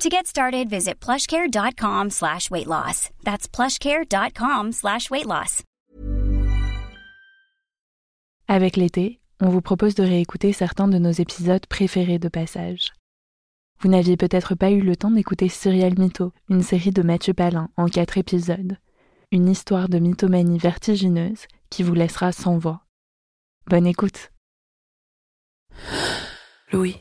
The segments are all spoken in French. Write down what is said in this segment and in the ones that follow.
To get started, visit plushcare.com slash weight loss. That's plushcare.com slash weight loss. Avec l'été, on vous propose de réécouter certains de nos épisodes préférés de Passage. Vous n'aviez peut-être pas eu le temps d'écouter Serial Mytho, une série de Mathieu Palin en quatre épisodes. Une histoire de mythomanie vertigineuse qui vous laissera sans voix. Bonne écoute. Louis.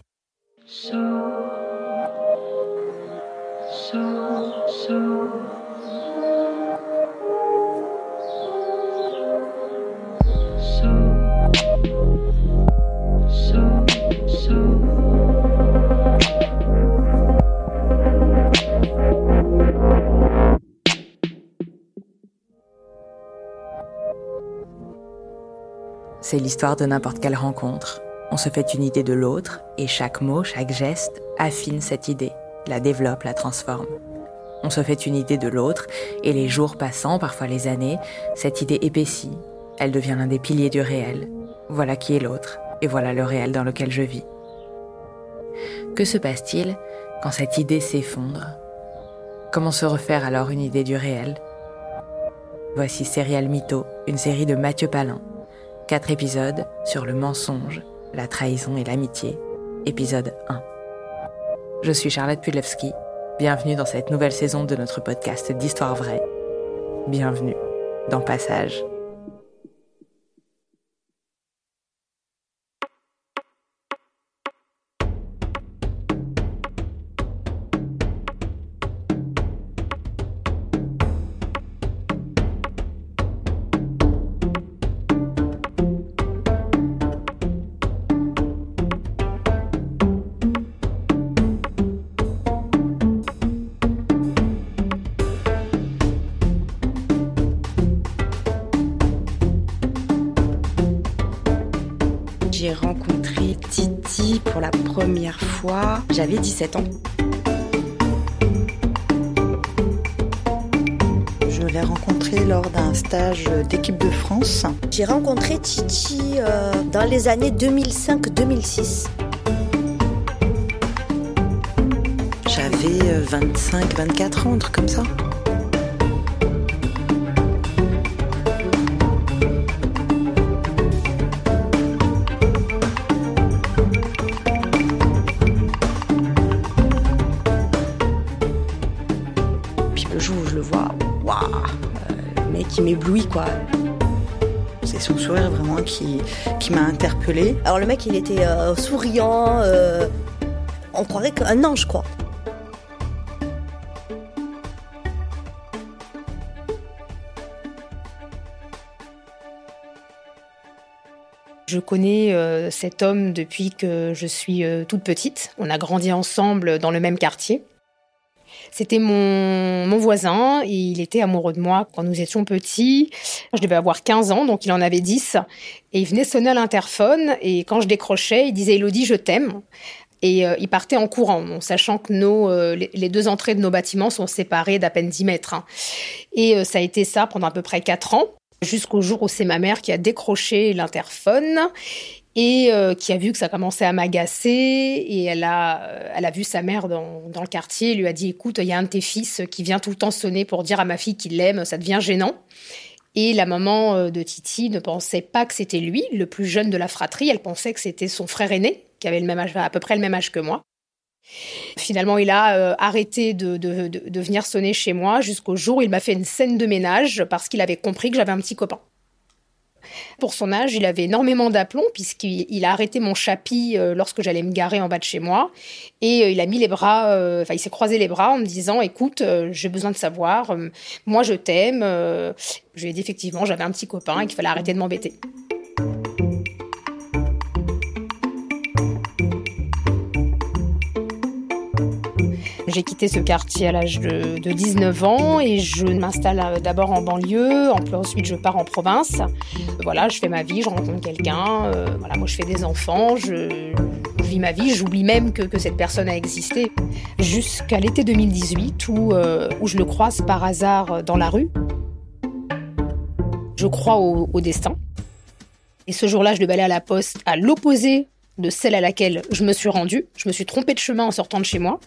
C'est l'histoire de n'importe quelle rencontre. On se fait une idée de l'autre et chaque mot, chaque geste affine cette idée, la développe, la transforme. On se fait une idée de l'autre et les jours passant, parfois les années, cette idée épaissit. Elle devient l'un des piliers du réel. Voilà qui est l'autre et voilà le réel dans lequel je vis. Que se passe-t-il quand cette idée s'effondre? Comment se refaire alors une idée du réel? Voici Serial Mytho, une série de Mathieu Palin. Quatre épisodes sur le mensonge, la trahison et l'amitié. Épisode 1. Je suis Charlotte Pudlewski. Bienvenue dans cette nouvelle saison de notre podcast d'Histoire vraie. Bienvenue dans Passage. Fois. J'avais 17 ans. Je l'ai rencontré lors d'un stage d'équipe de France. J'ai rencontré Titi euh, dans les années 2005-2006. J'avais 25-24 ans, un truc comme ça. Quoi. C'est son sourire vraiment qui, qui m'a interpellée. Alors le mec, il était euh, souriant, euh, on croirait qu'un ange, quoi. Je connais euh, cet homme depuis que je suis euh, toute petite. On a grandi ensemble dans le même quartier. C'était mon, mon voisin il était amoureux de moi quand nous étions petits. Je devais avoir 15 ans, donc il en avait 10. Et il venait sonner à l'interphone et quand je décrochais, il disait Elodie, je t'aime. Et euh, il partait en courant, sachant que nos, euh, les, les deux entrées de nos bâtiments sont séparées d'à peine 10 mètres. hein. Et euh, ça a été ça pendant à peu près 4 ans, jusqu'au jour où c'est ma mère qui a décroché l'interphone et euh, qui a vu que ça commençait à m'agacer. Et elle a, euh, elle a vu sa mère dans, le quartier lui a dit Écoute, il y a un de tes fils qui vient tout le temps sonner pour dire à ma fille qu'il l'aime, ça devient gênant. Et la maman euh, de Titi ne pensait pas que c'était lui, le plus jeune de la fratrie. Elle pensait que c'était son frère aîné, qui avait le même âge, à peu près le même âge que moi. Finalement, il a arrêté de, venir sonner chez moi jusqu'au jour où il m'a fait une scène de ménage parce qu'il avait compris que j'avais un petit copain. Pour son âge, il avait énormément d'aplomb puisqu'il a arrêté mon chapi euh, lorsque j'allais me garer en bas de chez moi et euh, il a mis les bras, enfin il s'est croisé les bras en me disant "Écoute, j'ai besoin de savoir, moi je t'aime." je lui ai dit effectivement j'avais un petit copain et qu'il fallait arrêter de m'embêter. J'ai quitté ce quartier à l'âge de, 19 ans et je m'installe euh, d'abord en banlieue, ensuite je pars en province. Voilà, je fais ma vie, je rencontre quelqu'un, euh, voilà, moi je fais des enfants, je, vis ma vie, j'oublie même que, cette personne a existé. Jusqu'à l'été 2018 où, euh, où je le croise par hasard dans la rue. Je crois au, destin. Et ce jour-là, je devais à la poste à l'opposé de celle à laquelle je me suis rendue. Je me suis trompée de chemin en sortant de chez moi.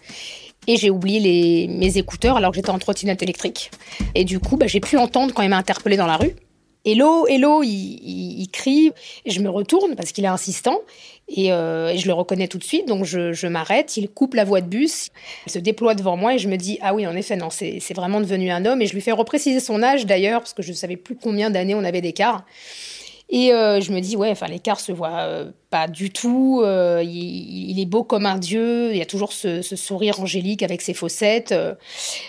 Et j'ai oublié les, mes écouteurs alors que j'étais en trottinette électrique. Et du coup, bah, j'ai pu entendre quand il m'a interpellé dans la rue. Hello, hello, il, il, crie. Et je me retourne parce qu'il est insistant. Et, euh, je le reconnais tout de suite. Donc je, je m'arrête. Il coupe la voie de bus. Il se déploie devant moi et je me dis Ah oui, en effet, non, c'est vraiment devenu un homme. Et je lui fais repréciser son âge d'ailleurs parce que je ne savais plus combien d'années on avait d'écart. Et euh, je me dis, ouais, enfin, l'écart se voit euh, pas du tout. Euh, il, est beau comme un dieu. Il y a toujours ce, sourire angélique avec ses fossettes.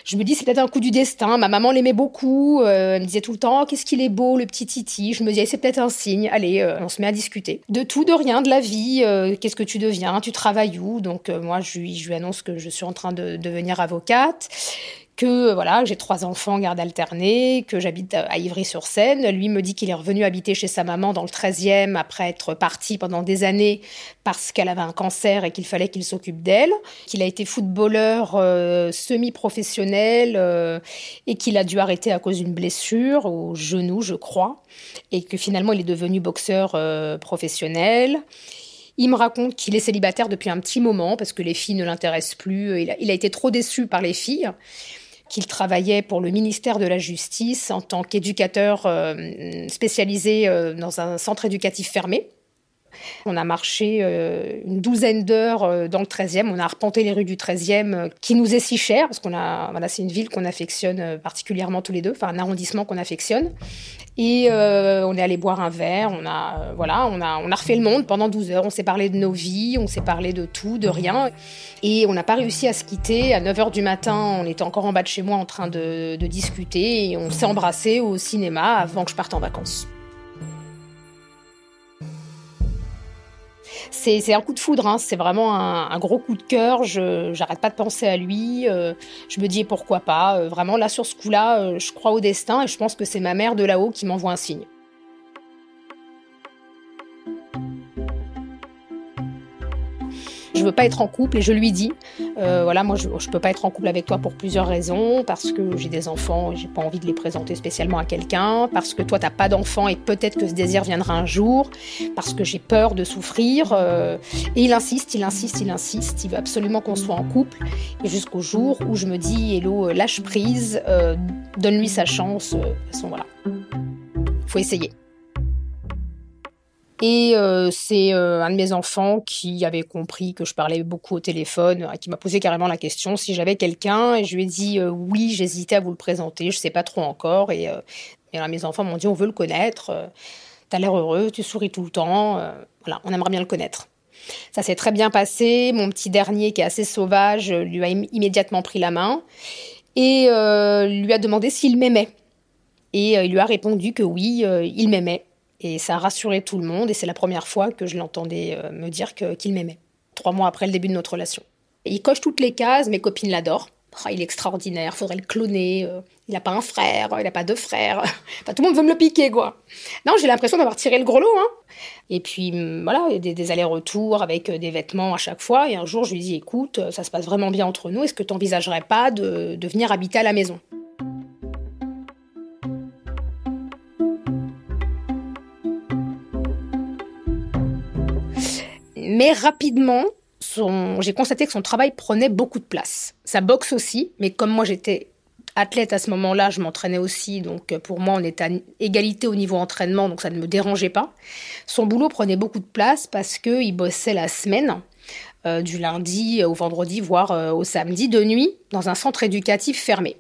je me dis, c'est peut-être un coup du destin. Ma maman l'aimait beaucoup. elle me disait tout le temps, oh, qu'est-ce qu'il est beau, le petit Titi. Je me disais, c'est peut-être un signe. Allez, on se met à discuter. De tout, de rien, de la vie. qu'est-ce que tu deviens Tu travailles où Donc, moi, je lui, je lui annonce que je suis en train de devenir avocate que voilà, j'ai trois enfants garde alternée, que j'habite à Ivry-sur-Seine. Lui me dit qu'il est revenu habiter chez sa maman dans le 13e après être parti pendant des années parce qu'elle avait un cancer et qu'il fallait qu'il s'occupe d'elle, qu'il a été footballeur euh, semi-professionnel euh, et qu'il a dû arrêter à cause d'une blessure au genou, je crois, et que finalement il est devenu boxeur euh, professionnel. Il me raconte qu'il est célibataire depuis un petit moment parce que les filles ne l'intéressent plus. Il a été trop déçu par les filles qu'il travaillait pour le ministère de la Justice en tant qu'éducateur euh, spécialisé euh, dans un centre éducatif fermé. On a marché euh, une douzaine d'heures euh, dans le 13e. On a arpenté les rues du 13e euh, qui nous est si cher parce qu'on a, voilà, c'est une ville qu'on affectionne particulièrement tous les deux, enfin un arrondissement qu'on affectionne. Et on est allé boire un verre. On a, voilà, on a, on a refait le monde pendant 12 heures. On s'est parlé de nos vies, on s'est parlé de tout, de rien. Et on n'a pas réussi à se quitter. À 9 heures du matin, on était encore en bas de chez moi en train de, de discuter et on s'est embrassé au cinéma avant que je parte en vacances. C'est un coup de foudre, hein. c'est vraiment un, gros coup de cœur. Je j'arrête pas de penser à lui. Euh, je me dis pourquoi pas. Euh, vraiment là sur ce coup-là, euh, je crois au destin et je pense que c'est ma mère de là-haut qui m'envoie un signe. Je veux pas être en couple et je lui dis, euh, voilà, moi je, je peux pas être en couple avec toi pour plusieurs raisons, parce que j'ai des enfants et j'ai pas envie de les présenter spécialement à quelqu'un, parce que toi t'as pas d'enfants et peut-être que ce désir viendra un jour, parce que j'ai peur de souffrir. Euh, et il insiste, il insiste, il insiste, il veut absolument qu'on soit en couple. Et jusqu'au jour où je me dis, Hello, lâche prise, euh, donne-lui sa chance. de toute façon, voilà. Faut essayer. Et euh, c'est euh, un de mes enfants qui avait compris que je parlais beaucoup au téléphone, qui m'a posé carrément la question si j'avais quelqu'un. Et je lui ai dit euh, oui, j'hésitais à vous le présenter, je sais pas trop encore. Et, et mes enfants m'ont dit on veut le connaître. tu as l'air heureux, tu souris tout le temps. voilà, on aimerait bien le connaître. Ça s'est très bien passé. Mon petit dernier, qui est assez sauvage, lui a immédiatement pris la main et lui a demandé s'il m'aimait. Et il lui a répondu que oui, il m'aimait. Et ça a rassuré tout le monde. Et c'est la première fois que je l'entendais euh, me dire qu'il m'aimait. Trois mois après le début de notre relation. il coche toutes les cases. Mes copines l'adorent. Oh, il est extraordinaire, faudrait le cloner. Euh, il n'a pas un frère, il n'a pas deux frères. Tout le monde veut me le piquer, quoi. Non, j'ai l'impression d'avoir tiré le gros lot. Hein. Et puis, hum, voilà, des, des allers-retours avec euh, des vêtements à chaque fois. Et un jour, je lui dis, écoute, ça se passe vraiment bien entre nous. Est-ce que tu n'envisagerais pas de, de venir habiter à la maison? Mais rapidement, j'ai constaté que son travail prenait beaucoup de place. Sa boxe aussi, mais comme moi j'étais athlète à ce moment-là, je m'entraînais aussi, donc pour moi on était à égalité au niveau entraînement, donc ça ne me dérangeait pas. Son boulot prenait beaucoup de place parce qu'il bossait la semaine. euh, du lundi au vendredi, voire euh, au samedi, de nuit, dans un centre éducatif fermé.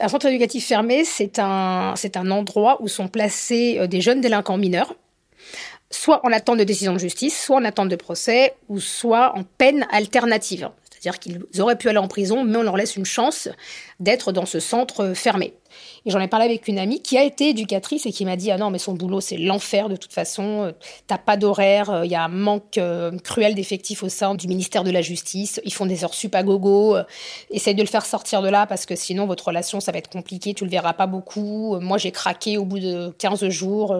Un centre éducatif fermé, c'est un endroit où sont placés des jeunes délinquants mineurs, soit en attente de décision de justice, soit en attente de procès, ou soit en peine alternative. C'est-à-dire qu'ils auraient pu aller en prison, mais on leur laisse une chance d'être dans ce centre fermé. Et j'en ai parlé avec une amie qui a été éducatrice et qui m'a dit Ah non, mais son boulot, c'est l'enfer de toute façon. T'as pas d'horaire, il y a un manque euh, cruel d'effectifs au sein du ministère de la Justice. Ils font des heures sup gogo. Essaye de le faire sortir de là parce que sinon, votre relation, ça va être compliqué. Tu le verras pas beaucoup. Moi, j'ai craqué au bout de 15 jours.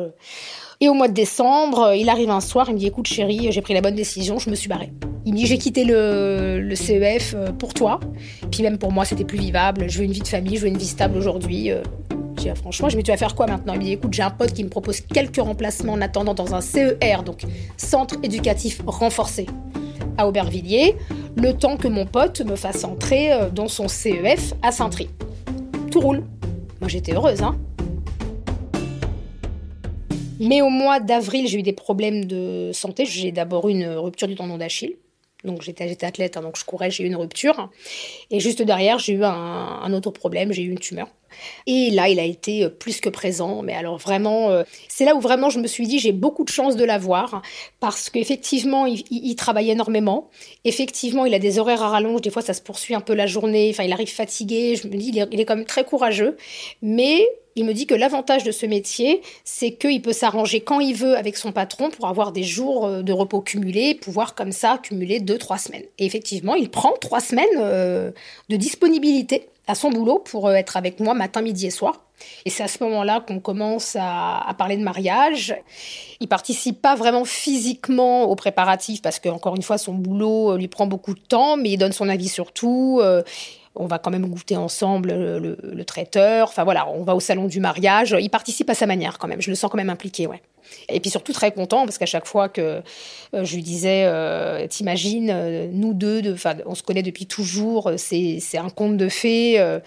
Et au mois de décembre, il arrive un soir, il me dit Écoute, chérie, j'ai pris la bonne décision, je me suis barrée. Il me dit J'ai quitté le, CEF euh, pour toi. Puis même pour moi, c'était plus vivable. Je veux une vie de famille, je veux une vie stable aujourd'hui. Euh. Ah, franchement, je me dis, tu faire quoi maintenant? Il me dit, écoute, j'ai un pote qui me propose quelques remplacements en attendant dans un CER, donc Centre éducatif renforcé, à Aubervilliers, le temps que mon pote me fasse entrer euh, dans son CEF à Saint-Try. Tout roule. Moi, j'étais heureuse, hein. Mais au mois d'avril, j'ai eu des problèmes de santé. J'ai d'abord eu une rupture du tendon d'Achille. Donc j'étais athlète, hein, donc je courais, j'ai eu une rupture. Et juste derrière, j'ai eu un, autre problème, j'ai eu une tumeur. Et là, il a été euh, plus que présent. Mais alors vraiment, euh, c'est là où vraiment je me suis dit, j'ai beaucoup de chance de l'avoir. Parce qu'effectivement, il, travaille énormément. Effectivement, il a des horaires à rallonge. Des fois, ça se poursuit un peu la journée. Enfin, il arrive fatigué. Je me dis, il est, il est quand même très courageux. Mais il me dit que l'avantage de ce métier, c'est qu'il peut s'arranger quand il veut avec son patron pour avoir des jours euh, de repos cumulés, pouvoir comme ça cumuler deux, trois semaines. Et effectivement, il prend trois semaines euh, de disponibilité à son boulot pour euh, être avec moi matin, midi et soir. Et c'est à ce moment-là qu'on commence à, parler de mariage. Il participe pas vraiment physiquement aux préparatifs parce que, encore une fois, son boulot lui prend beaucoup de temps, mais il donne son avis sur tout on va quand même goûter ensemble le, traiteur. Enfin voilà, on va au salon du mariage. Il participe à sa manière quand même. Je le sens quand même impliqué, ouais. Et puis surtout très content parce qu'à chaque fois que euh, je lui disais, euh, t'imagines, euh, nous deux, on se connaît depuis toujours, c'est un conte de fées.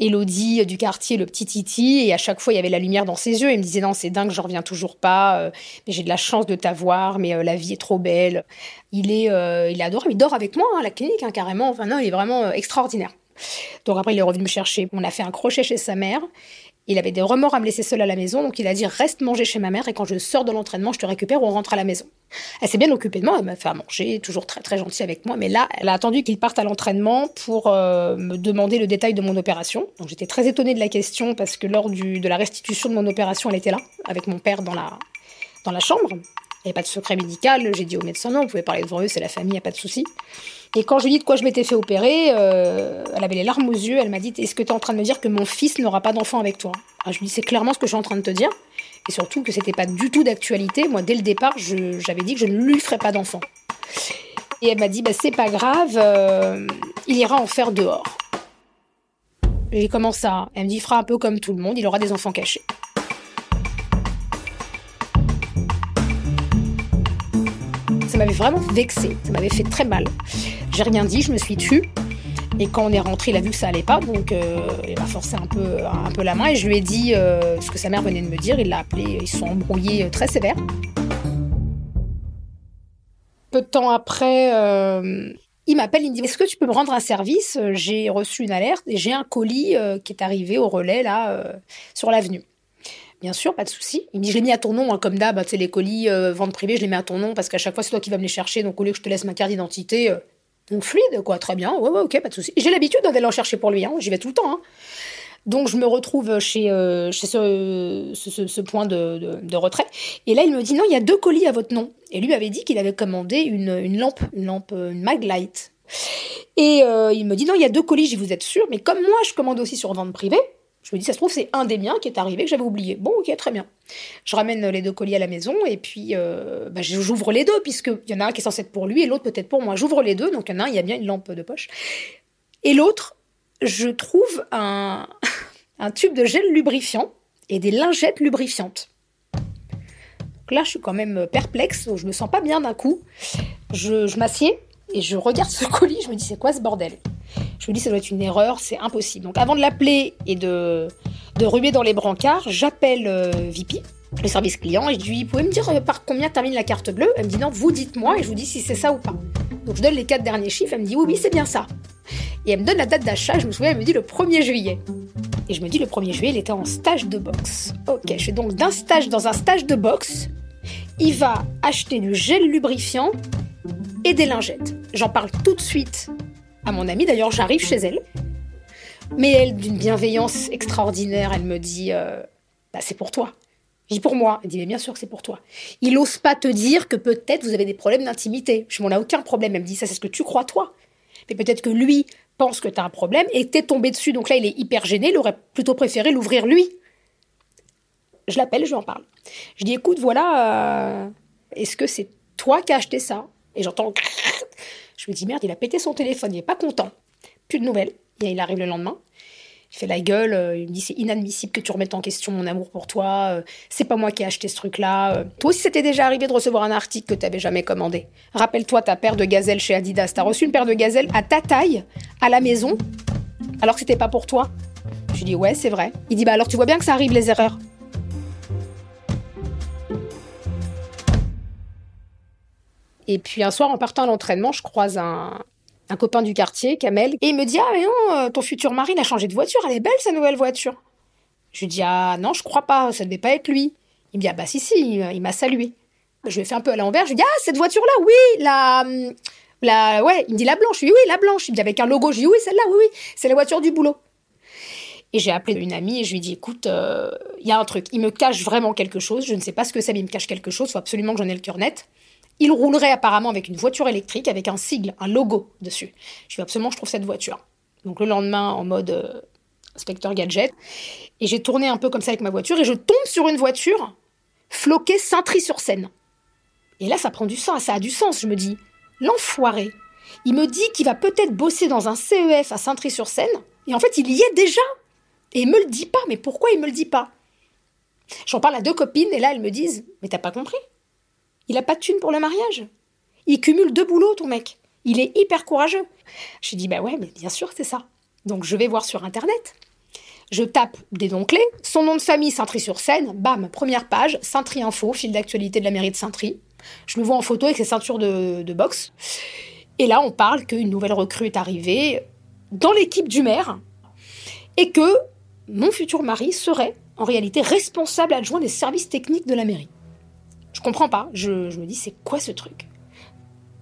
Elodie du quartier, le petit Titi, et à chaque fois il y avait la lumière dans ses yeux. Il me disait non, c'est dingue, je reviens toujours pas, mais j'ai de la chance de t'avoir, mais la vie est trop belle. Il est, il est adorable, il dort avec moi hein, à la clinique hein, carrément. Enfin non, il est vraiment extraordinaire. Donc après, il est revenu me chercher. On a fait un crochet chez sa mère. Il avait des remords à me laisser seule à la maison, donc il a dit reste manger chez ma mère et quand je sors de l'entraînement, je te récupère ou on rentre à la maison. Elle s'est bien occupée de moi, elle m'a fait à manger, toujours très très gentille avec moi, mais là, elle a attendu qu'il parte à l'entraînement pour euh, me demander le détail de mon opération. Donc j'étais très étonnée de la question parce que lors de la restitution de mon opération, elle était là, avec mon père dans la, dans la chambre. Il n'y avait pas de secret médical, j'ai dit au médecin non, vous pouvez parler devant eux, c'est la famille, il n'y a pas de souci. Et quand je lui dit de quoi je m'étais fait opérer, euh, elle avait les larmes aux yeux. Elle m'a dit Est-ce que tu es en train de me dire que mon fils n'aura pas d'enfant avec toi? Ah, Je lui dit C'est clairement ce que je suis en train de te dire. Et surtout que c'était pas du tout d'actualité. Moi, dès le départ, j'avais dit que je ne lui ferais pas d'enfant. Et elle m'a dit bah, C'est pas grave, euh, il ira en faire dehors. J'ai commencé ça Elle me dit Il fera un peu comme tout le monde, il aura des enfants cachés. Ça m'avait vraiment vexé, ça m'avait fait très mal. J'ai rien dit, je me suis tue. Et quand on est rentré, il a vu que ça allait pas, donc euh, il m'a forcé un peu, un peu la main et je lui ai dit euh, ce que sa mère venait de me dire. Il l'a appelé, ils sont embrouillés euh, très sévère. Peu de temps après, il m'appelle, il me dit Est-ce que tu peux me rendre un service? J'ai reçu une alerte et j'ai un colis qui est arrivé au relais là sur l'avenue. Bien sûr, pas de souci. Il me dit, je l'ai mis à ton nom, hein, comme d'hab, tu sais, les colis, vente privée, je les mets à ton nom parce qu'à chaque fois, c'est toi qui vas me les chercher. Donc, au lieu que je te laisse ma carte d'identité, donc fluide, quoi, très bien, ouais, ouais, ok, pas de souci. J'ai l'habitude d'aller en chercher pour lui, hein, j'y vais tout le temps. Hein. Donc je me retrouve chez, euh, chez ce, ce, point de, de, retrait. Et là, il me dit, non, il y a deux colis à votre nom. Et lui avait dit qu'il avait commandé une, lampe, une lampe, une Maglite. Et euh, il me dit, non, il y a deux colis, j'y vous êtes sûr. Mais comme moi, je commande aussi sur vente privée, je me dis, ça se trouve, c'est un des miens qui est arrivé que j'avais oublié. Bon, ok, très bien. Je ramène les deux colis à la maison et puis euh, bah, j'ouvre les deux, puisqu'il y en a un qui est censé être pour lui et l'autre peut-être pour moi. J'ouvre les deux, donc il y en a un, il y a bien une lampe de poche. Et l'autre, je trouve un, tube de gel lubrifiant et des lingettes lubrifiantes. Donc là, je suis quand même perplexe, je me sens pas bien d'un coup. Je, je m'assieds et je regarde ce colis, je me dis, c'est quoi ce bordel? Je me dis, ça doit être une erreur, c'est impossible. Donc avant de l'appeler et de, de dans les brancards, j'appelle euh, le service client, et je lui dis, vous me dire euh, par combien termine la carte bleue? Elle me dit, non, vous dites-moi, et je vous dis si c'est ça ou pas. Donc je donne les quatre derniers chiffres, elle me dit, oui, oui, c'est bien ça. Et elle me donne la date d'achat, je me souviens, elle me dit le 1er juillet. Et je me dis, le 1er juillet, il était en stage de boxe. Ok, je suis donc d'un stage dans un stage de boxe. Il va acheter du gel lubrifiant et des lingettes. J'en parle tout de suite à mon amie, d'ailleurs j'arrive chez elle. Mais elle, d'une bienveillance extraordinaire, elle me dit euh, bah, C'est pour toi. Je dis pour moi. Elle dit Mais bien sûr que c'est pour toi. Il n'ose pas te dire que peut-être vous avez des problèmes d'intimité. Je m'en ai aucun problème. Elle me dit Ça, c'est ce que tu crois, toi. Mais peut-être que lui pense que tu as un problème et t'es tombé dessus. Donc là, il est hyper gêné. Il aurait plutôt préféré l'ouvrir lui. Je l'appelle, je lui en parle. Je dis Écoute, voilà, euh, est-ce que c'est toi qui as acheté ça? Et j'entends. Je me dis Merde, il a pété son téléphone, il n'est pas content. Plus de nouvelles. Il arrive le lendemain. Il fait la gueule, euh, il me dit c'est inadmissible que tu remettes en question mon amour pour toi, euh, c'est pas moi qui ai acheté ce truc-là. Euh. Toi aussi, c'était déjà arrivé de recevoir un article que tu n'avais jamais commandé. Rappelle-toi ta paire de gazelles chez Adidas. T'as reçu une paire de gazelles à ta taille, à la maison, alors que c'était pas pour toi. Je lui dis ouais, c'est vrai. Il dit bah alors tu vois bien que ça arrive les erreurs. Et puis un soir, en partant à l'entraînement, je croise un, un copain du quartier, Kamel, et il me dit Ah, mais non, euh, ton futur mari, il a changé de voiture, elle est belle sa nouvelle voiture. Je lui dis Ah, non, je crois pas, ça devait pas être lui. Il me dit Ah, bah si, si, il, m'a salué. Je lui ai fait un peu à l'envers, je lui dis Ah, cette voiture-là, oui, la. Hum, la, ouais, il me dit la blanche. Je oui, la blanche. Il me dit avec un logo. Je lui dis oui, celle-là, oui, oui, c'est la voiture du boulot. Et j'ai appelé une amie et je lui dis écoute, euh, il y a un truc, il me cache vraiment quelque chose. Je ne sais pas ce que c'est, mais il me cache quelque chose. Il faut absolument que j'en ai le cœur net. Il roulerait apparemment avec une voiture électrique avec un sigle, un logo dessus. Je lui absolument, je trouve cette voiture. Donc le lendemain, en mode euh, inspecteur gadget, et j'ai tourné un peu comme ça avec ma voiture et je tombe sur une voiture floquée Saint-Tri-sur-Seine. Et là, ça prend du sens, ça a du sens. Je me dis, l'enfoiré, il me dit qu'il va peut-être bosser dans un CEF à Saint-Tri-sur-Seine, et en fait, il y est déjà. Et il me le dit pas. Mais pourquoi il me le dit pas? J'en parle à deux copines, et là, elles me disent, mais t'as pas compris? Il a pas de thune pour le mariage. Il cumule deux boulots, ton mec. Il est hyper courageux. Je dis, bah ouais, mais bien sûr, c'est ça. Donc je vais voir sur Internet. Je tape des noms clés, son nom de famille Saint-Tri-sur-Seine, bam, première page, Saint-Tri Info, fil d'actualité de la mairie de Saint-Tri. Je le vois en photo avec ses ceintures de, de boxe. Et là, on parle qu'une nouvelle recrue est arrivée dans l'équipe du maire et que mon futur mari serait en réalité responsable adjoint des services techniques de la mairie. Je comprends pas. Je, me dis, c'est quoi ce truc?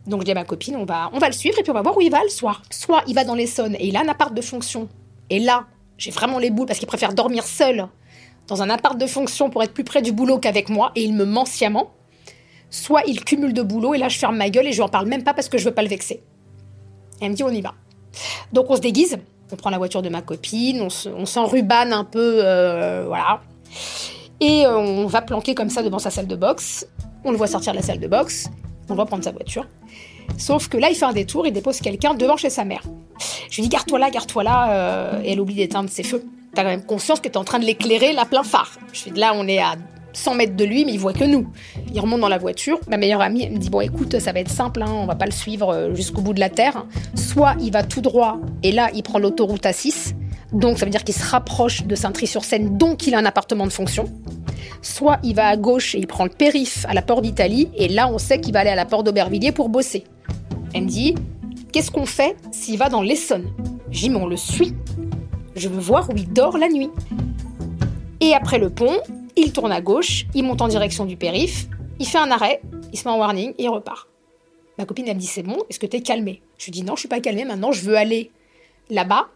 Donc je dis à ma copine, on va, on va le suivre et puis on va voir où il va le soir. Soit il va dans l'Essonne et il a un appart de fonction. Et là, j'ai vraiment les boules parce qu'il préfère dormir seul dans un appart de fonction pour être plus près du boulot qu'avec moi et il me ment sciemment. Soit il cumule de boulot et là je ferme ma gueule et je lui en parle même pas parce que je veux pas le vexer. elle me dit on y va. Donc on se déguise, on prend la voiture de ma copine, on s'enrubane un peu, euh, voilà. Et euh, on va planquer comme ça devant sa salle de boxe. On le voit sortir de la salle de boxe. On va prendre sa voiture. Sauf que là, il fait un détour, il dépose quelqu'un devant chez sa mère. Je lui dis, garde-toi là, garde-toi là. Euh, et elle oublie d'éteindre ses feux. T'as quand même conscience que t'es en train de l'éclairer là plein phare. Je fais, là, on est à 100 mètres de lui, mais il voit que nous. Il remonte dans la voiture. Ma meilleure amie, me dit Bon, écoute, ça va être simple, hein, on va pas le suivre euh, jusqu'au bout de la terre. Soit il va tout droit, et là, il prend l'autoroute A6. Donc, ça veut dire qu'il se rapproche de Saint-Tri-sur-Seine, donc il a un appartement de fonction. Soit il va à gauche et il prend le périph' à la porte d'Italie, et là, on sait qu'il va aller à la porte d'Aubervilliers pour bosser. Elle me dit Qu'est-ce qu'on fait s'il va dans l'Essonne? J'ai mais on le suit. Je veux voir où il dort la nuit. Et après le pont, il tourne à gauche, il monte en direction du périph', il fait un arrêt, il se met en warning et il repart. Ma copine, elle me dit C'est bon, est-ce que t'es calmé Je lui dis Non, je suis pas calmée, maintenant je veux aller là-bas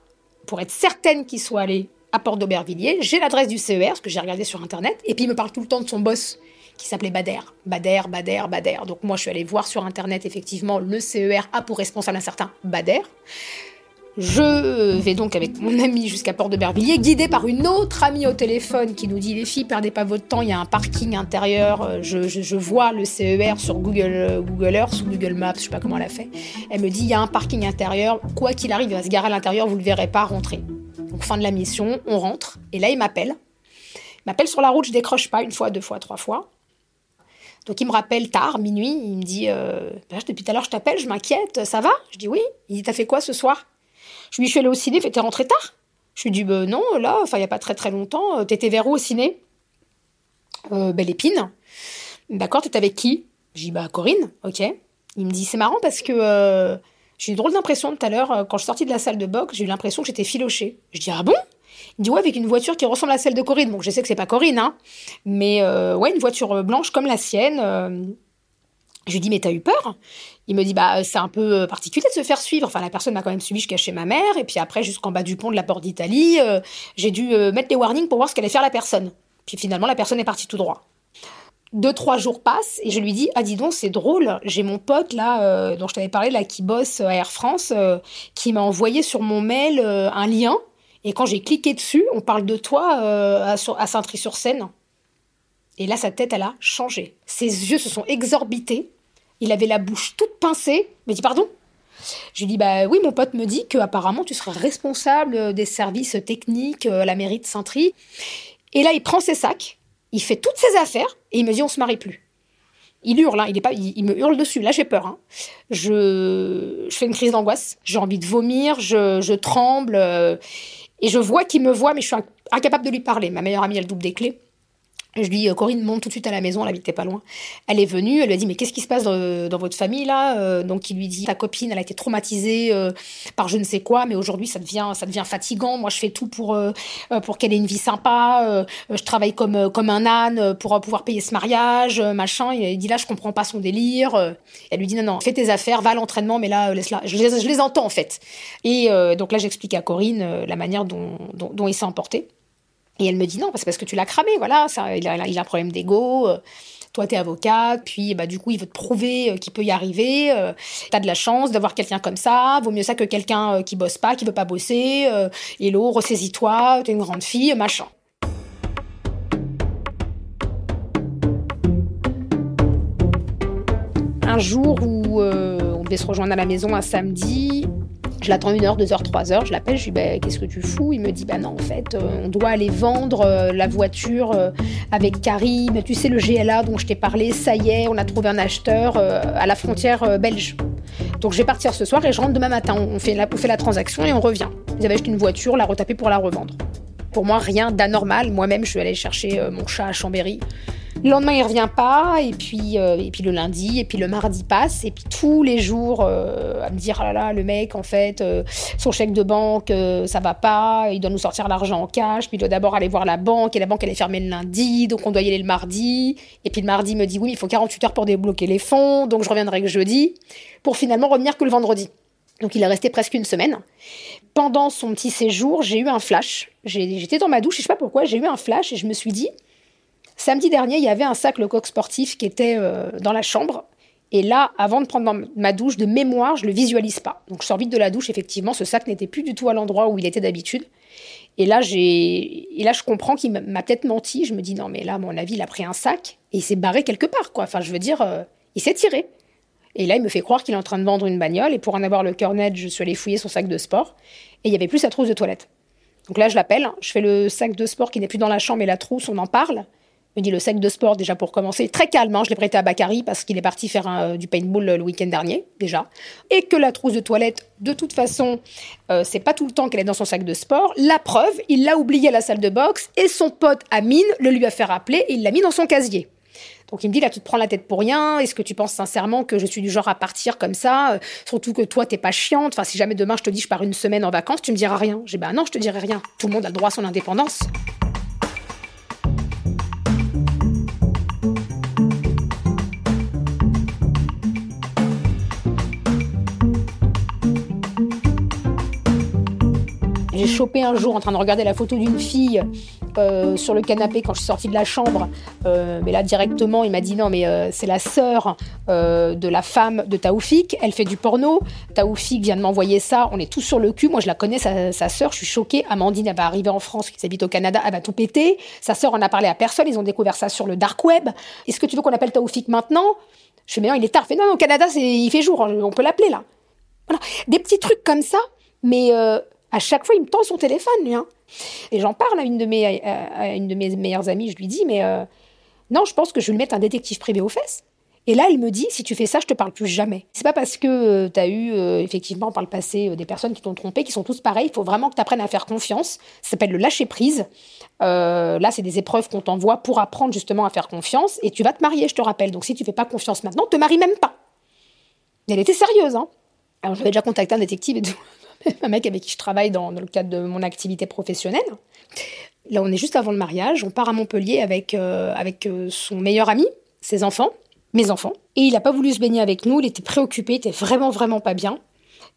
pour être certaine qu'il soit allé à Porte d'Aubervilliers. J'ai l'adresse du CER, ce que j'ai regardé sur internet, et puis il me parle tout le temps de son boss qui s'appelait Bader. Bader, Bader, Bader. Donc moi je suis allée voir sur internet, effectivement, le CER a pour responsable un certain Bader. Je vais donc avec mon ami jusqu'à Port de Bervilliers, guidé par une autre amie au téléphone qui nous dit les filles, perdez pas votre temps, il y a un parking intérieur. Euh, je, vois le CER sur Google, euh, Google Earth ou Google Maps, je sais pas comment elle a fait. Elle me dit il y a un parking intérieur, quoi qu'il arrive, il va se garer à l'intérieur, vous le verrez pas rentrer. Donc fin de la mission, on rentre et là il m'appelle. Il m'appelle sur la route, je décroche pas une fois, deux fois, trois fois. Donc il me rappelle tard, minuit, il me dit euh, bah, depuis tout à l'heure je t'appelle, je m'inquiète, ça va? Je dis oui. Il dit t'as fait quoi ce soir? Je lui suis allée au ciné, t'es rentré tard? Je lui dis bah, non, là, enfin, il n'y a pas très très longtemps. T'étais vers où au ciné? Euh, Belle Épine. D'accord, t'étais avec qui? Je dis bah Corinne, ok. Il me dit c'est marrant parce que euh, j'ai une drôle d'impression tout à l'heure, euh, quand je suis sortie de la salle de boxe, j'ai eu l'impression que j'étais filochée. Je dis ah bon? Il dit ouais, avec une voiture qui ressemble à celle de Corinne. Bon, je sais que c'est pas Corinne, hein, mais euh, ouais, une voiture blanche comme la sienne. euh. Je lui dis mais t'as eu peur? Il me dit bah c'est un peu particulier de se faire suivre. Enfin la personne m'a quand même suivi jusqu'à chez ma mère et puis après jusqu'en bas du pont de la porte d'Italie, euh, j'ai dû euh, mettre des warnings pour voir ce qu'allait faire la personne. Puis finalement la personne est partie tout droit. Deux, trois jours passent et je lui dis Ah, dis donc, c'est drôle. J'ai mon pote là, euh, dont je t'avais parlé, là, qui bosse à Air France, euh, qui m'a envoyé sur mon mail euh, un lien. Et quand j'ai cliqué dessus, on parle de toi euh, à, à Saint-Try-sur-Seine. Et là, sa tête, elle a changé. Ses yeux se sont exorbités. Il avait la bouche toute pincée. Il me dit Pardon je lui dis bah oui mon pote me dit que apparemment tu serais responsable des services techniques euh, à la mairie de Saint-Try. Et là il prend ses sacs, il fait toutes ses affaires et il me dit on se marie plus. Il hurle, hein, il, est pas, il, me hurle dessus. Là, j'ai peur. hein. Je, fais une crise d'angoisse. J'ai envie de vomir, je, tremble. euh, et je vois qu'il me voit, mais je suis inc- incapable de lui parler. Ma meilleure amie, elle double des clés. Je lui dis, euh, Corinne, monte tout de suite à la maison, elle habitait pas loin. Elle est venue, elle lui a dit, mais qu'est-ce qui se passe dans, votre famille là Euh, Donc il lui dit, ta copine, elle a été traumatisée euh, par je ne sais quoi, mais aujourd'hui ça devient, ça devient fatigant. Moi je fais tout pour, pour qu'elle ait une vie sympa. je travaille comme, comme un âne pour pouvoir payer ce mariage, machin. Il, dit là, je comprends pas son délire. Elle lui dit, non, non, fais tes affaires, va à l'entraînement, mais là, laisse-la. Je les, entends en fait. Et donc là, j'explique à Corinne la manière dont, dont, dont il s'est emporté. Et elle me dit non, c'est parce que tu l'as cramé, voilà, ça, il, a, il a un problème d'ego. euh, Toi, t'es avocate, puis bah, du coup, il veut te prouver euh, qu'il peut y arriver. euh, T'as de la chance d'avoir quelqu'un comme ça. Vaut mieux ça que quelqu'un qui bosse pas, qui veut pas bosser. Hello, ressaisis-toi, t'es une grande fille, machin. Un jour où on devait se rejoindre à la maison un samedi, je l'attends une heure, deux heures, trois heures. Je l'appelle, je lui dis bah, Qu'est-ce que tu fous? Il me dit Bah non, en fait, euh, on doit aller vendre euh, la voiture euh, avec Karim. Tu sais, le GLA dont je t'ai parlé, ça y est, on a trouvé un acheteur à la frontière belge. Donc je vais partir ce soir et je rentre demain matin. On fait la, on fait la transaction et on revient. Ils avaient acheté une voiture, la retaper pour la revendre. Pour moi, rien d'anormal. Moi-même, je suis allée chercher mon chat à Chambéry. Le lendemain, il revient pas, et puis, euh, et puis le lundi, et puis le mardi passe, et puis tous les jours, euh, à me dire, ah là là, le mec, en fait, euh, son chèque de banque, ça va pas, il doit nous sortir l'argent en cash, puis il doit d'abord aller voir la banque, et la banque, elle est fermée le lundi, donc on doit y aller le mardi, et puis le mardi il me dit, oui, mais il faut 48 heures pour débloquer les fonds, donc je reviendrai que jeudi, pour finalement revenir que le vendredi. Donc il est resté presque une semaine. Pendant son petit séjour, j'ai eu un flash. J'étais dans ma douche, et je sais pas pourquoi, j'ai eu un flash, et je me suis dit, Samedi dernier, il y avait un sac Lecoq sportif qui était euh, dans la chambre. Et là, avant de prendre ma- douche, de mémoire, je le visualise pas. Donc je sors vite de la douche, effectivement, ce sac n'était plus du tout à l'endroit où il était d'habitude. Et là, j'ai, et là, je comprends qu'il m'a- m'a peut-être menti. Je me dis non, mais là, à mon avis, il a pris un sac et il s'est barré quelque part, quoi. Enfin, je veux dire, euh, il s'est tiré. Et là, il me fait croire qu'il est en train de vendre une bagnole. Et pour en avoir le cœur net, je suis allée fouiller son sac de sport. Et il y avait plus sa trousse de toilette. Donc là, je l'appelle. Je fais le sac de sport qui n'est plus dans la chambre et la trousse, on en parle. Me dit le sac de sport, déjà pour commencer, très calme. hein, je l'ai prêté à Bakary parce qu'il est parti faire euh, du paintball euh, le week-end dernier, déjà. Et que la trousse de toilette, de toute façon, euh, c'est pas tout le temps qu'elle est dans son sac de sport. La preuve, il l'a oublié à la salle de boxe et son pote Amine le lui a fait rappeler et il l'a mis dans son casier. Donc il me dit là tu te prends la tête pour rien. Est-ce que tu penses sincèrement que je suis du genre à partir comme ça Surtout que toi t'es pas chiante? Enfin si jamais demain je te dis je pars une semaine en vacances, tu me diras rien. J'ai bah non je te dirai rien. Tout le monde a le droit à son indépendance. Chopé un jour en train de regarder la photo d'une fille euh, sur le canapé quand je suis sortie de la chambre. Euh, mais là, directement, il m'a dit non, mais euh, c'est la sœur de la femme de Taoufik. Elle fait du porno. Taoufik vient de m'envoyer ça. On est tous sur le cul. Moi, je la connais, sa, sœur. Je suis choquée. Amandine, elle va arriver en France, qui habite au Canada. Elle va tout péter. Sa sœur en a parlé à personne. Ils ont découvert ça sur le dark web. Est-ce que tu veux qu'on appelle Taoufik maintenant? Je fais mais non, il est tard. Non, au Canada, il fait jour. On peut l'appeler là. Des petits trucs comme ça. Mais à chaque fois, il me tend son téléphone, lui. hein. Et j'en parle à une de mes, à- une de mes meilleures amies. Je lui dis, mais euh, non, je pense que je vais lui mettre un détective privé aux fesses. Et là, elle me dit, si tu fais ça, je te parle plus jamais. C'est pas parce que tu as eu, effectivement, par le passé, des personnes qui t'ont trompé, qui sont tous pareils. Il faut vraiment que tu apprennes à faire confiance. Ça s'appelle le lâcher prise. là, c'est des épreuves qu'on t'envoie pour apprendre justement à faire confiance. Et tu vas te marier, je te rappelle. Donc, si tu fais pas confiance maintenant, te marie même pas. elle était sérieuse, hein. Alors, j'avais déjà contacté un détective et tout. un mec avec qui je travaille dans, le cadre de mon activité professionnelle. Là, on est juste avant le mariage. On part à Montpellier avec, euh, avec euh, son meilleur ami, ses enfants, mes enfants. Et il n'a pas voulu se baigner avec nous. Il était préoccupé, il était vraiment, vraiment pas bien.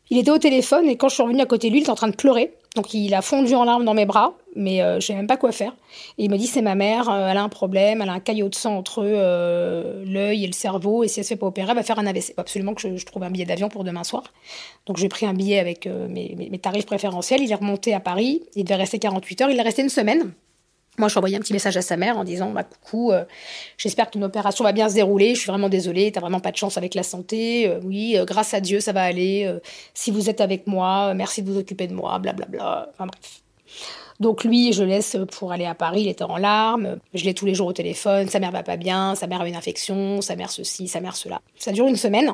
Il était au téléphone et quand je suis revenue à côté de lui, il était en train de pleurer. Donc il a fondu en larmes dans mes bras, mais euh, je ne même pas quoi faire. Et il me dit c'est ma mère, euh, elle a un problème, elle a un caillot de sang entre euh, l'œil et le cerveau, et si elle se fait pas opérer, elle va faire un AVC. Absolument que je, trouve un billet d'avion pour demain soir. Donc j'ai pris un billet avec mes, tarifs préférentiels. Il est remonté à Paris. Il devait rester 48 heures. Il est resté une semaine. Moi, je suis envoyé un petit message à sa mère en disant bah, Coucou, euh, j'espère que ton opération va bien se dérouler. Je suis vraiment désolée, t'as vraiment pas de chance avec la santé. Euh, oui, euh, grâce à Dieu, ça va aller. si vous êtes avec moi, merci de vous occuper de moi, blablabla. Enfin bref. Donc lui, je laisse pour aller à Paris, il était en larmes. Je l'ai tous les jours au téléphone. Sa mère va pas bien, sa mère a une infection, sa mère ceci, sa mère cela. Ça dure une semaine.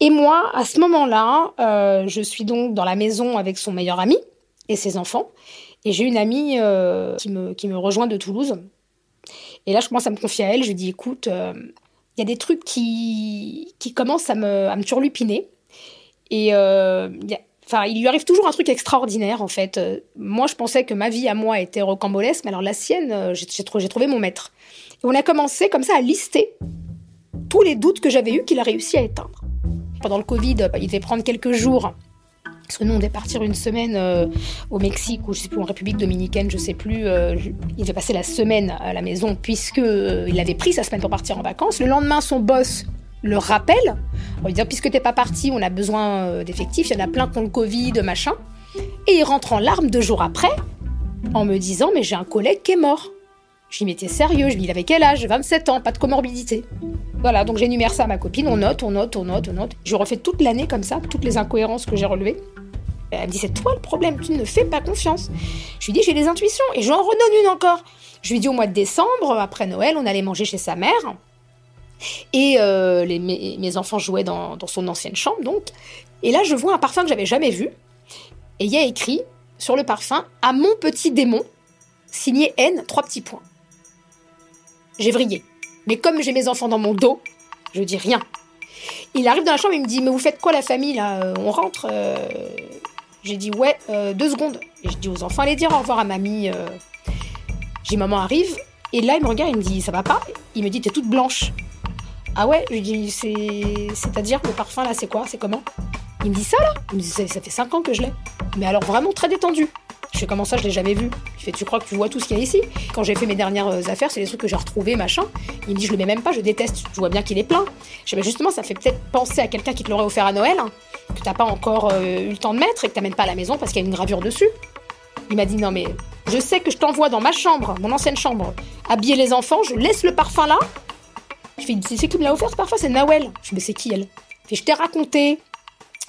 Et moi, à ce moment-là, je suis donc dans la maison avec son meilleur ami et ses enfants. Et j'ai une amie euh, qui, me, qui me rejoint de Toulouse. Et là, je commence à me confier à elle. Je lui dis, écoute, euh, il y a des trucs qui, qui commencent à me, à me turlupiner. Et euh, il lui arrive toujours un truc extraordinaire, en fait. moi, je pensais que ma vie à moi était rocambolesque, mais alors la sienne, j'ai trouvé mon maître. Et on a commencé comme ça à lister tous les doutes que j'avais eus qu'il a réussi à éteindre. Pendant le Covid, il devait prendre quelques jours parce que nous, on devait partir une semaine euh, au Mexique ou je sais plus, en République dominicaine, je sais plus. Euh, il devait passer la semaine à la maison puisque euh, il avait pris sa semaine pour partir en vacances. Le lendemain, son boss le rappelle On lui dit puisque t'es pas parti, on a besoin d'effectifs. Il y en a plein qui ont le Covid, machin. Et il rentre en larmes deux jours après en me disant mais j'ai un collègue qui est mort. Je lui t'es sérieux? Je lui dis il avait quel âge? 27 ans, pas de comorbidité. Voilà, donc j'énumère ça à ma copine, on note, on note, on note, on note. Je refais toute l'année comme ça, toutes les incohérences que j'ai relevées. Elle me dit, c'est toi le problème, tu ne fais pas confiance. Je lui dis, j'ai des intuitions, et j'en redonne une encore. Je lui dis, au mois de décembre, après Noël, on allait manger chez sa mère. Et euh, mes, enfants jouaient dans, son ancienne chambre, donc. Et là, je vois un parfum que j'avais jamais vu. Et il y a écrit sur le parfum, à mon petit démon, signé N, trois petits points. J'ai vrillé. Mais comme j'ai mes enfants dans mon dos, je dis rien. Il arrive dans la chambre, il me dit Mais vous faites quoi la famille là? On rentre euh. J'ai dit Ouais, euh, deux secondes. Et je dis aux enfants Allez dire au revoir à mamie. J'ai maman arrive. Et là, il me regarde, il me dit Ça va pas? Il me dit T'es toute blanche. Ah ouais? Je lui dis C'est-à-dire le parfum là, c'est quoi? C'est comment? Il me dit Ça là Il me dit ça, ça fait cinq ans que je l'ai. Mais alors vraiment très détendu. Je fais comment ça, je l'ai jamais vu? Je fais, tu crois que tu vois tout ce qu'il y a ici? Quand j'ai fait mes dernières euh, affaires, c'est des trucs que j'ai retrouvés, machin. Il me dit, je le mets même pas, je déteste. Tu vois bien qu'il est plein. Je dis, justement, ça fait peut-être penser à quelqu'un qui te l'aurait offert à Noël, hein, que t'as pas encore euh, eu le temps de mettre et que t'amènes pas à la maison parce qu'il y a une gravure dessus. Il m'a dit, non mais, je sais que je t'envoie dans ma chambre, mon ancienne chambre, habiller les enfants, je laisse le parfum là. Je fais, c'est qui me l'a offert ce parfum? C'est Nawel. Je mais c'est qui elle? Je t'ai raconté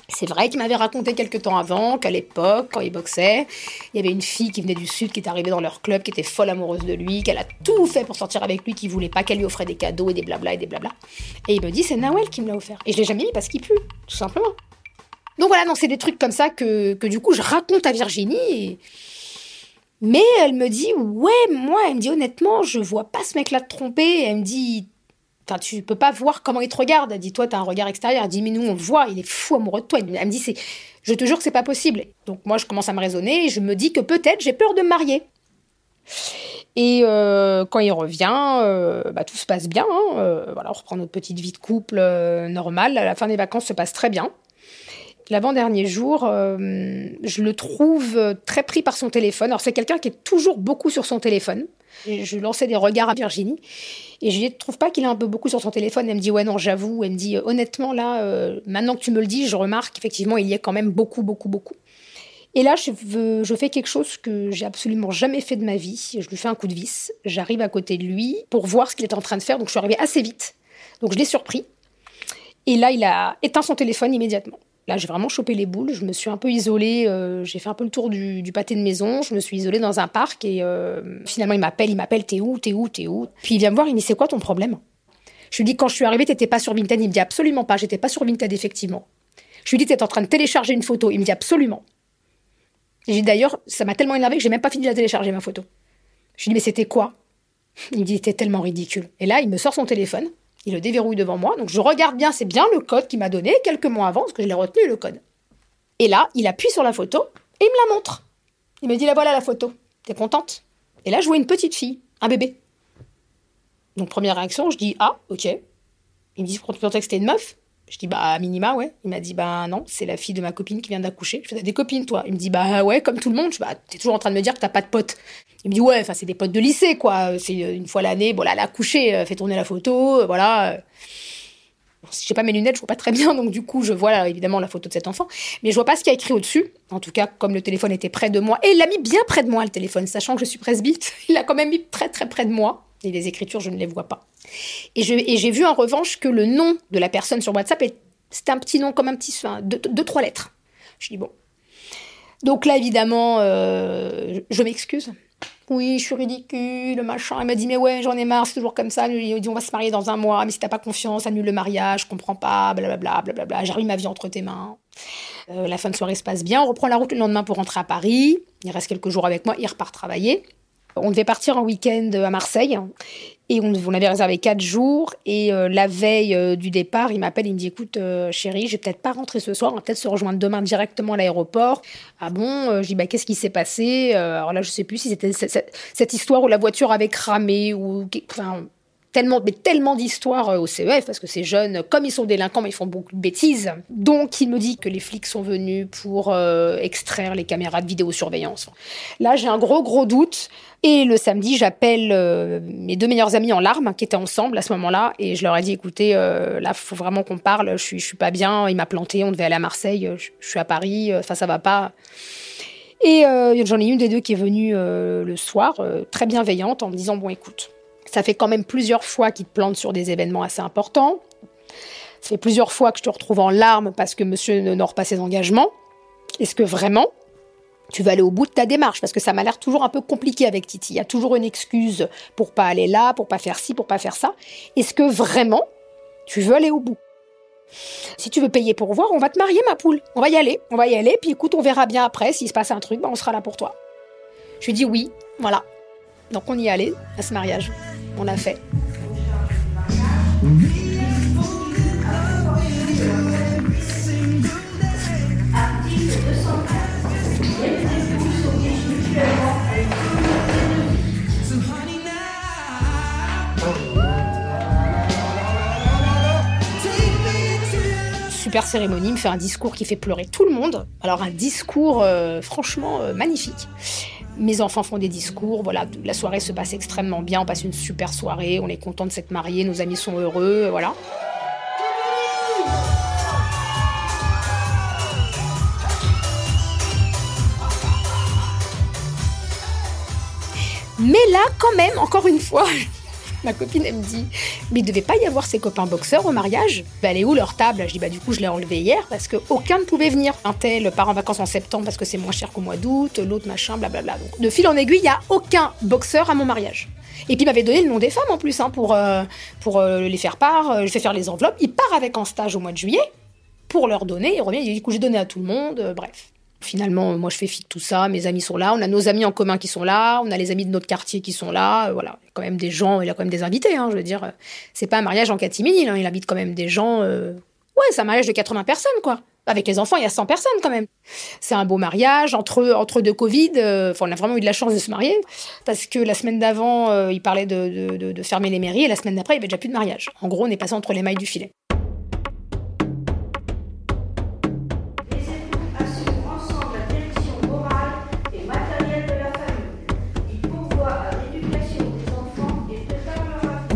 c'est vrai qu'il m'avait raconté quelques temps avant qu'à l'époque, quand il boxait, il y avait une fille qui venait du sud, qui est arrivée dans leur club, qui était folle amoureuse de lui, qu'elle a tout fait pour sortir avec lui, qui voulait pas qu'elle lui offrait des cadeaux et des blabla et des blabla. Et il me dit, c'est Nawel qui me l'a offert. Et je l'ai jamais mis parce qu'il pue, tout simplement. Donc voilà, c'est des trucs comme ça que, que du coup je raconte à Virginie. Mais elle me dit, ouais, moi, elle me dit honnêtement, je vois pas ce mec-là te tromper. Elle me dit, tu peux pas voir comment il te regarde. Elle dit, toi, t'as un regard extérieur. Elle dit, mais nous, on le voit, il est fou amoureux de toi. Elle me dit, je te jure que c'est pas possible. Donc, moi, je commence à me raisonner et je me dis que peut-être j'ai peur de me marier. Et euh, quand il revient, euh, bah, tout se passe bien. Hein. Euh, voilà, on reprend notre petite vie de couple normale. La fin des vacances se passe très bien. L'avant-dernier jour, je le trouve très pris par son téléphone. Alors, c'est quelqu'un qui est toujours beaucoup sur son téléphone. Je lançais des regards à Virginie et je ne trouve pas qu'il est un peu beaucoup sur son téléphone? Elle me dit ouais non j'avoue. Elle me dit honnêtement là, euh, maintenant que tu me le dis, je remarque effectivement il y a quand même beaucoup beaucoup beaucoup. Et là je, je fais quelque chose que j'ai absolument jamais fait de ma vie. Je lui fais un coup de vis. J'arrive à côté de lui pour voir ce qu'il est en train de faire. Donc je suis arrivée assez vite. Donc je l'ai surpris. Et là il a éteint son téléphone immédiatement. Là, j'ai vraiment chopé les boules. Je me suis un peu isolée. Euh, j'ai fait un peu le tour du, pâté de maison. Je me suis isolée dans un parc et euh, finalement, il m'appelle, il m'appelle, t'es où, t'es où, t'es où? Puis il vient me voir, il me dit, c'est quoi ton problème? Je lui dis quand je suis arrivée, t'étais pas sur Vinted? Il me dit absolument pas. J'étais pas sur Vinted effectivement. Je lui dis t'es en train de télécharger une photo. Il me dit absolument. J'ai d'ailleurs, ça m'a tellement énervé que j'ai même pas fini de télécharger ma photo. Je lui dis mais c'était quoi? Il me dit c'était tellement ridicule. Et là il me sort son téléphone. Il le déverrouille devant moi. Donc je regarde bien, c'est bien le code qu'il m'a donné quelques mois avant, parce que je l'ai retenu le code. Et là, il appuie sur la photo et il me la montre. Il me dit, la voilà la photo. T'es contente? Et là, je vois une petite fille, un bébé. Donc, première réaction, je dis, ah, ok. Il me dit, pensais que c'était une meuf? Je dis, bah, minima, ouais. Il m'a dit, bah, non, c'est la fille de ma copine qui vient d'accoucher. Je fais, des copines, toi? Il me dit, bah, ouais, comme tout le monde. Je dis, bah, t'es toujours en train de me dire que t'as pas de potes. Il me dit, ouais, enfin, c'est des potes de lycée, quoi. C'est une fois l'année, bon, là, elle a accouché, fait tourner la photo, voilà j'ai pas mes lunettes, je vois pas très bien, donc du coup, je vois évidemment la photo de cet enfant, mais je vois pas ce qu'il y a écrit au-dessus. En tout cas, comme le téléphone était près de moi, et il l'a mis bien près de moi, le téléphone, sachant que je suis presbyte, il l'a quand même mis très très près de moi. Et les écritures, je ne les vois pas. Et j'ai vu en revanche que le nom de la personne sur WhatsApp, c'était un petit nom comme un petit, enfin, deux, deux, trois lettres. Je dis bon. Donc là, évidemment, euh, je m'excuse oui, je suis ridicule, machin. Il m'a dit, mais ouais, j'en ai marre, c'est toujours comme ça. Il dit, on va se marier dans un mois, mais si t'as pas confiance, annule le mariage, je comprends pas, blablabla, blablabla. J'arrive ma vie entre tes mains. Euh, la fin de soirée se passe bien. On reprend la route le lendemain pour rentrer à Paris. Il reste quelques jours avec moi, il repart travailler. On devait partir en week-end à Marseille. Et on, avait réservé quatre jours. Et euh, la veille euh, du départ, il m'appelle, il me dit Écoute, euh, chérie, je vais peut-être pas rentrer ce soir, on va peut-être se rejoindre demain directement à l'aéroport. Ah bon? Je dis bah, Qu'est-ce qui s'est passé? Alors là, je sais plus si c'était cette, histoire où la voiture avait cramé ou. Enfin, tellement, mais tellement d'histoires au CEF, parce que ces jeunes, comme ils sont délinquants, mais ils font beaucoup de bêtises. Donc, il me dit que les flics sont venus pour extraire les caméras de vidéosurveillance. Là, j'ai un gros, gros doute. Et le samedi, j'appelle euh, mes deux meilleurs amis en larmes qui étaient ensemble à ce moment-là et je leur ai dit écoutez, euh, là, faut vraiment qu'on parle. Je suis, je suis pas bien. Il m'a planté. On devait aller à Marseille. Je, suis à Paris. Enfin, ça va pas. Et euh, j'en ai une des deux qui est venue le soir, très bienveillante, en me disant bon, écoute, ça fait quand même plusieurs fois qu'il te plante sur des événements assez importants. Ça fait plusieurs fois que je te retrouve en larmes parce que Monsieur n'honore pas ses engagements. Est-ce que vraiment tu vas aller au bout de ta démarche? Parce que ça m'a l'air toujours un peu compliqué avec Titi. Il y a toujours une excuse pour pas aller là, pour pas faire ci, pour pas faire ça. Est-ce que vraiment tu veux aller au bout? Si tu veux payer pour voir, on va te marier ma poule. On va y aller, on va y aller. Puis écoute, on verra bien après s'il se passe un truc, ben, on sera là pour toi. Je lui dis oui, voilà. Donc on y allé à ce mariage. On l'a fait. super cérémonie, me fait un discours qui fait pleurer tout le monde. Alors un discours euh, franchement euh, magnifique. Mes enfants font des discours, voilà, la soirée se passe extrêmement bien, on passe une super soirée, on est content de s'être mariés, nos amis sont heureux, voilà. Mais là, quand même, encore une fois, ma copine, elle me dit Mais il devait pas y avoir ses copains boxeurs au mariage? Bah, Elle est où leur table? Je dis Bah, du coup, je l'ai enlevé hier parce qu'aucun ne pouvait venir. Un tel part en vacances en septembre parce que c'est moins cher qu'au mois d'août, l'autre machin, blablabla. Donc, de fil en aiguille, il n'y a aucun boxeur à mon mariage. Et puis il m'avait donné le nom des femmes en plus hein, pour, euh, pour euh, les faire part. Euh, je fais faire les enveloppes. Il part avec en stage au mois de juillet pour leur donner. Il revient. Il dit du coup j'ai donné à tout le monde. bref. Finalement, moi, je fais fi de tout ça. Mes amis sont là. On a nos amis en commun qui sont là. On a les amis de notre quartier qui sont là. Voilà. Il y a quand même des gens. Il y a quand même des invités. Hein, je veux dire, c'est pas un mariage en catimini. Hein, il invite quand même des gens. Euh, ouais, c'est un mariage de 80 personnes, quoi. Avec les enfants, il y a 100 personnes quand même. C'est un beau mariage entre entre deux Covid. Euh, on a vraiment eu de la chance de se marier parce que la semaine d'avant, euh, il parlait de, de, fermer les mairies et la semaine d'après, il y avait déjà plus de mariage. En gros, on est passé entre les mailles du filet.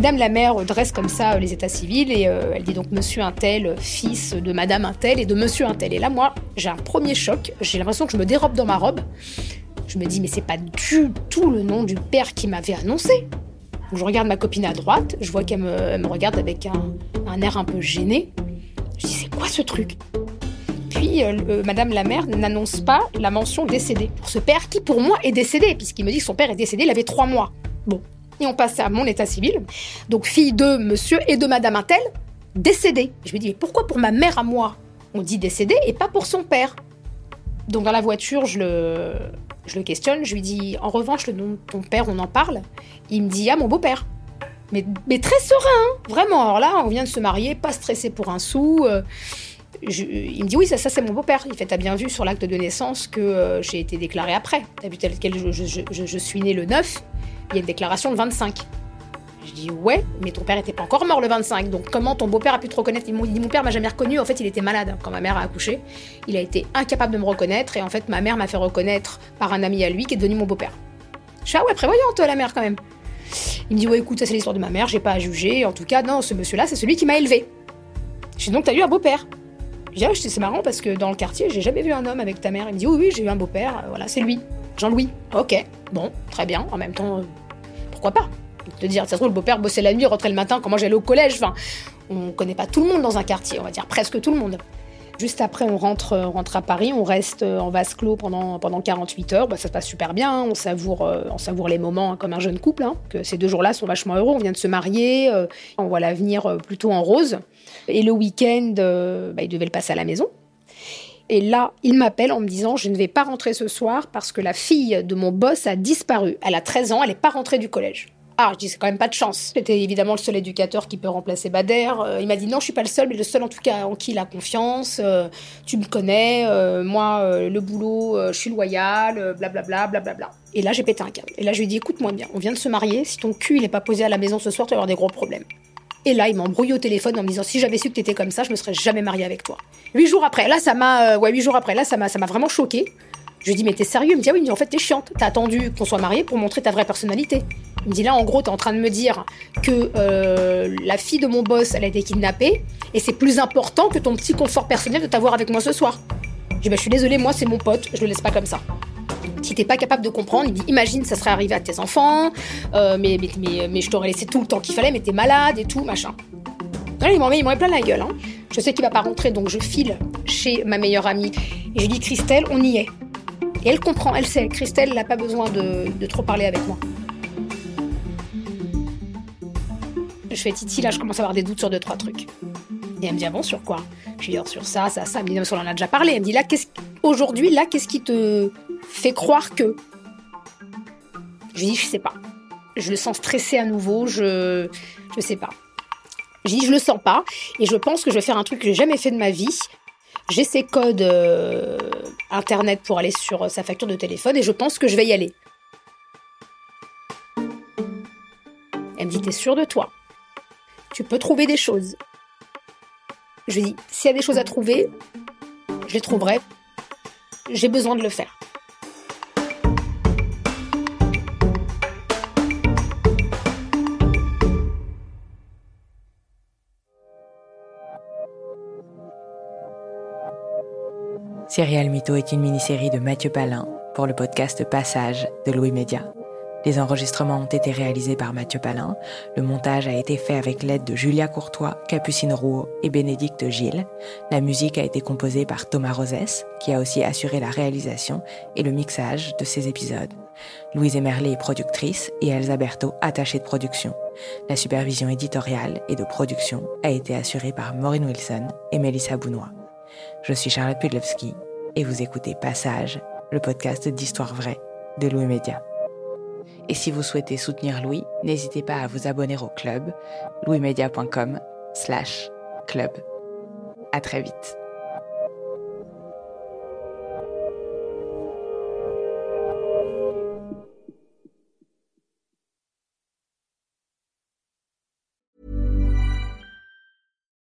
Madame la mère dresse comme ça euh, les états civils et euh, elle dit donc Monsieur Untel, fils de Madame Untel et de Monsieur Untel. Et là, moi, j'ai un premier choc. J'ai l'impression que je me dérobe dans ma robe. Je me dis mais c'est pas du tout le nom du père qui m'avait annoncé. je regarde ma copine à droite, je vois qu'elle me, regarde avec un, air un peu gêné. Je dis c'est quoi ce truc? Puis euh, Madame la mère n'annonce pas la mention décédé pour ce père qui pour moi est décédé puisqu'il me dit que son père est décédé, il avait trois mois. Bon, On passe à mon état civil. Donc fille de monsieur et de madame Intel, décédée. Je me dis, mais pourquoi pour ma mère à moi, on dit décédée et pas pour son père? Donc dans la voiture, je le, je le questionne, je lui dis, en revanche, le nom de ton père, on en parle. Il me dit, ah, mon beau-père. Mais, mais, très serein, hein. vraiment. Alors là, on vient de se marier, pas stressé pour un sou. Euh, il me dit oui, ça, c'est mon beau-père. Il fait, t'as bien vu sur l'acte de naissance que euh, j'ai été déclaré après. T'as vu tel quel je, je, suis né le 9, il y a une déclaration le 25. Je dis ouais, mais ton père était pas encore mort le 25, donc comment ton beau-père a pu te reconnaître? Il dit mon père m'a jamais reconnu, en fait il était malade quand ma mère a accouché. Il a été incapable de me reconnaître et en fait ma mère m'a fait reconnaître par un ami à lui qui est devenu mon beau-père. Je dis ah ouais, prévoyante la mère quand même. Il me dit ouais écoute, ça c'est l'histoire de ma mère, j'ai pas à juger, en tout cas non, ce monsieur-là c'est celui qui m'a élevé. Je dis donc t'as eu un beau-père je dis, ah, c'est marrant parce que dans le quartier, j'ai jamais vu un homme avec ta mère. Il me dit, oui, oui, j'ai eu un beau-père, euh, voilà, c'est lui, Jean-Louis. Ok, bon, très bien, en même temps, euh, pourquoi pas Te dire, ça se trouve, le beau-père bossait la nuit, rentrait le matin, comment j'allais au collège, enfin, on connaît pas tout le monde dans un quartier, on va dire presque tout le monde. Juste après, on rentre, euh, rentre à Paris, on reste en vase clos pendant, pendant 48 heures. Bah, ça se passe super bien, on, savoure, on savoure les moments hein, comme un jeune couple. Hein, que ces deux jours-là sont vachement heureux. On vient de se marier, on voit l'avenir plutôt en rose. Et le week-end, euh, bah, il devait le passer à la maison. Et là, il m'appelle en me disant Je ne vais pas rentrer ce soir parce que la fille de mon boss a disparu. Elle a 13 ans, elle n'est pas rentrée du collège. Ah, je dis C'est quand même pas de chance. C'était évidemment le seul éducateur qui peut remplacer Bader. Euh, il m'a dit Non, je suis pas le seul, mais le seul en tout cas en qui il a confiance. Euh, tu me connais, moi, le boulot, je suis loyal, blablabla, blablabla. Et là, j'ai pété un câble. Et là, je lui ai dit Écoute-moi bien, on vient de se marier. Si ton cul, n'est pas posé à la maison ce soir, tu vas avoir des gros problèmes. Et là, il m'embrouille au téléphone en me disant si j'avais su que t'étais comme ça, je me serais jamais mariée avec toi. Huit jours après, là, ça m'a, euh, ouais, huit jours après, là, ça m'a, ça m'a vraiment choqué. Je lui dis mais t'es sérieux? Il me dit ah oui, en fait t'es chiante. T'as attendu qu'on soit mariés pour montrer ta vraie personnalité. Il me dit là en gros t'es en train de me dire que euh, la fille de mon boss elle a été kidnappée et c'est plus important que ton petit confort personnel de t'avoir avec moi ce soir. Je dis bah je suis désolée, moi c'est mon pote, je le laisse pas comme ça. Si t'es pas capable de comprendre, il dit imagine ça serait arrivé à tes enfants, euh, mais, mais, mais, je t'aurais laissé tout le temps qu'il fallait, mais t'es malade et tout, machin. il m'en met, plein la gueule. Hein. Je sais qu'il va pas rentrer, donc je file chez ma meilleure amie et je dis Christelle, on y est. Et elle comprend, elle sait. Christelle, elle n'a pas besoin de, trop parler avec moi. Je fais Titi, là, je commence à avoir des doutes sur deux, trois trucs. Et elle me dit, ah bon, sur quoi? Je lui dis, sur ça, ça, ça. Elle me dit, on en a déjà parlé. Elle me dit, là, aujourd'hui, là, qu'est-ce qui te fait croire que. Je lui dis, je sais pas. Je le sens stressé à nouveau, je. Je sais pas. Je dis, je le sens pas. Et je pense que je vais faire un truc que j'ai jamais fait de ma vie. J'ai ses codes euh, internet pour aller sur sa facture de téléphone et je pense que je vais y aller. Elle me dit, t'es sûre de toi? Tu peux trouver des choses. Je lui dis, s'il y a des choses à trouver, je les trouverai. J'ai besoin de le faire. Serial Mytho est une mini-série de Mathieu Palin pour le podcast Passage de Louis Média. Les enregistrements ont été réalisés par Mathieu Palin. Le montage a été fait avec l'aide de Julia Courtois, Capucine Rouault et Bénédicte Gilles. La musique a été composée par Thomas Rosès, qui a aussi assuré la réalisation et le mixage de ces épisodes. Louise Emerlet est productrice et Elsa Berthaud attachée de production. La supervision éditoriale et de production a été assurée par Maureen Wilson et Melissa Bounois. Je suis Charlotte Pudlewski et vous écoutez Passage, le podcast d'histoire vraie de Louis Média. Et si vous souhaitez soutenir Louis, n'hésitez pas à vous abonner au club louismedia.com slash club. À très vite.